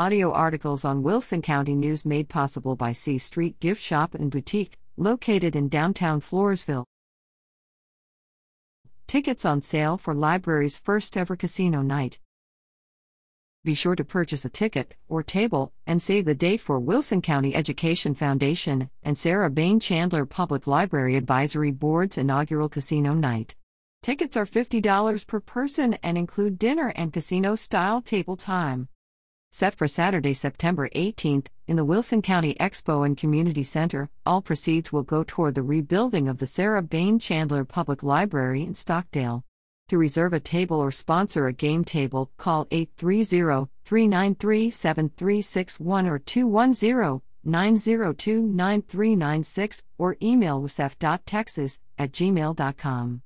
Audio articles on Wilson County News made possible by C Street Gift Shop and Boutique, located in downtown Floresville. Tickets on sale for library's first ever casino night. Be sure to purchase a ticket or table and save the date for Wilson County Education Foundation and Sarah Bain Chandler Public Library Advisory Board's inaugural casino night. Tickets are $50 per person and include dinner and casino style table time. Set for Saturday, September 18th, in the Wilson County Expo and Community Center, all proceeds will go toward the rebuilding of the Sarah Bain Chandler Public Library in Stockdale. To reserve a table or sponsor a game table, call 830 393 7361 or 210 902 9396 or email wasef.texas at gmail.com.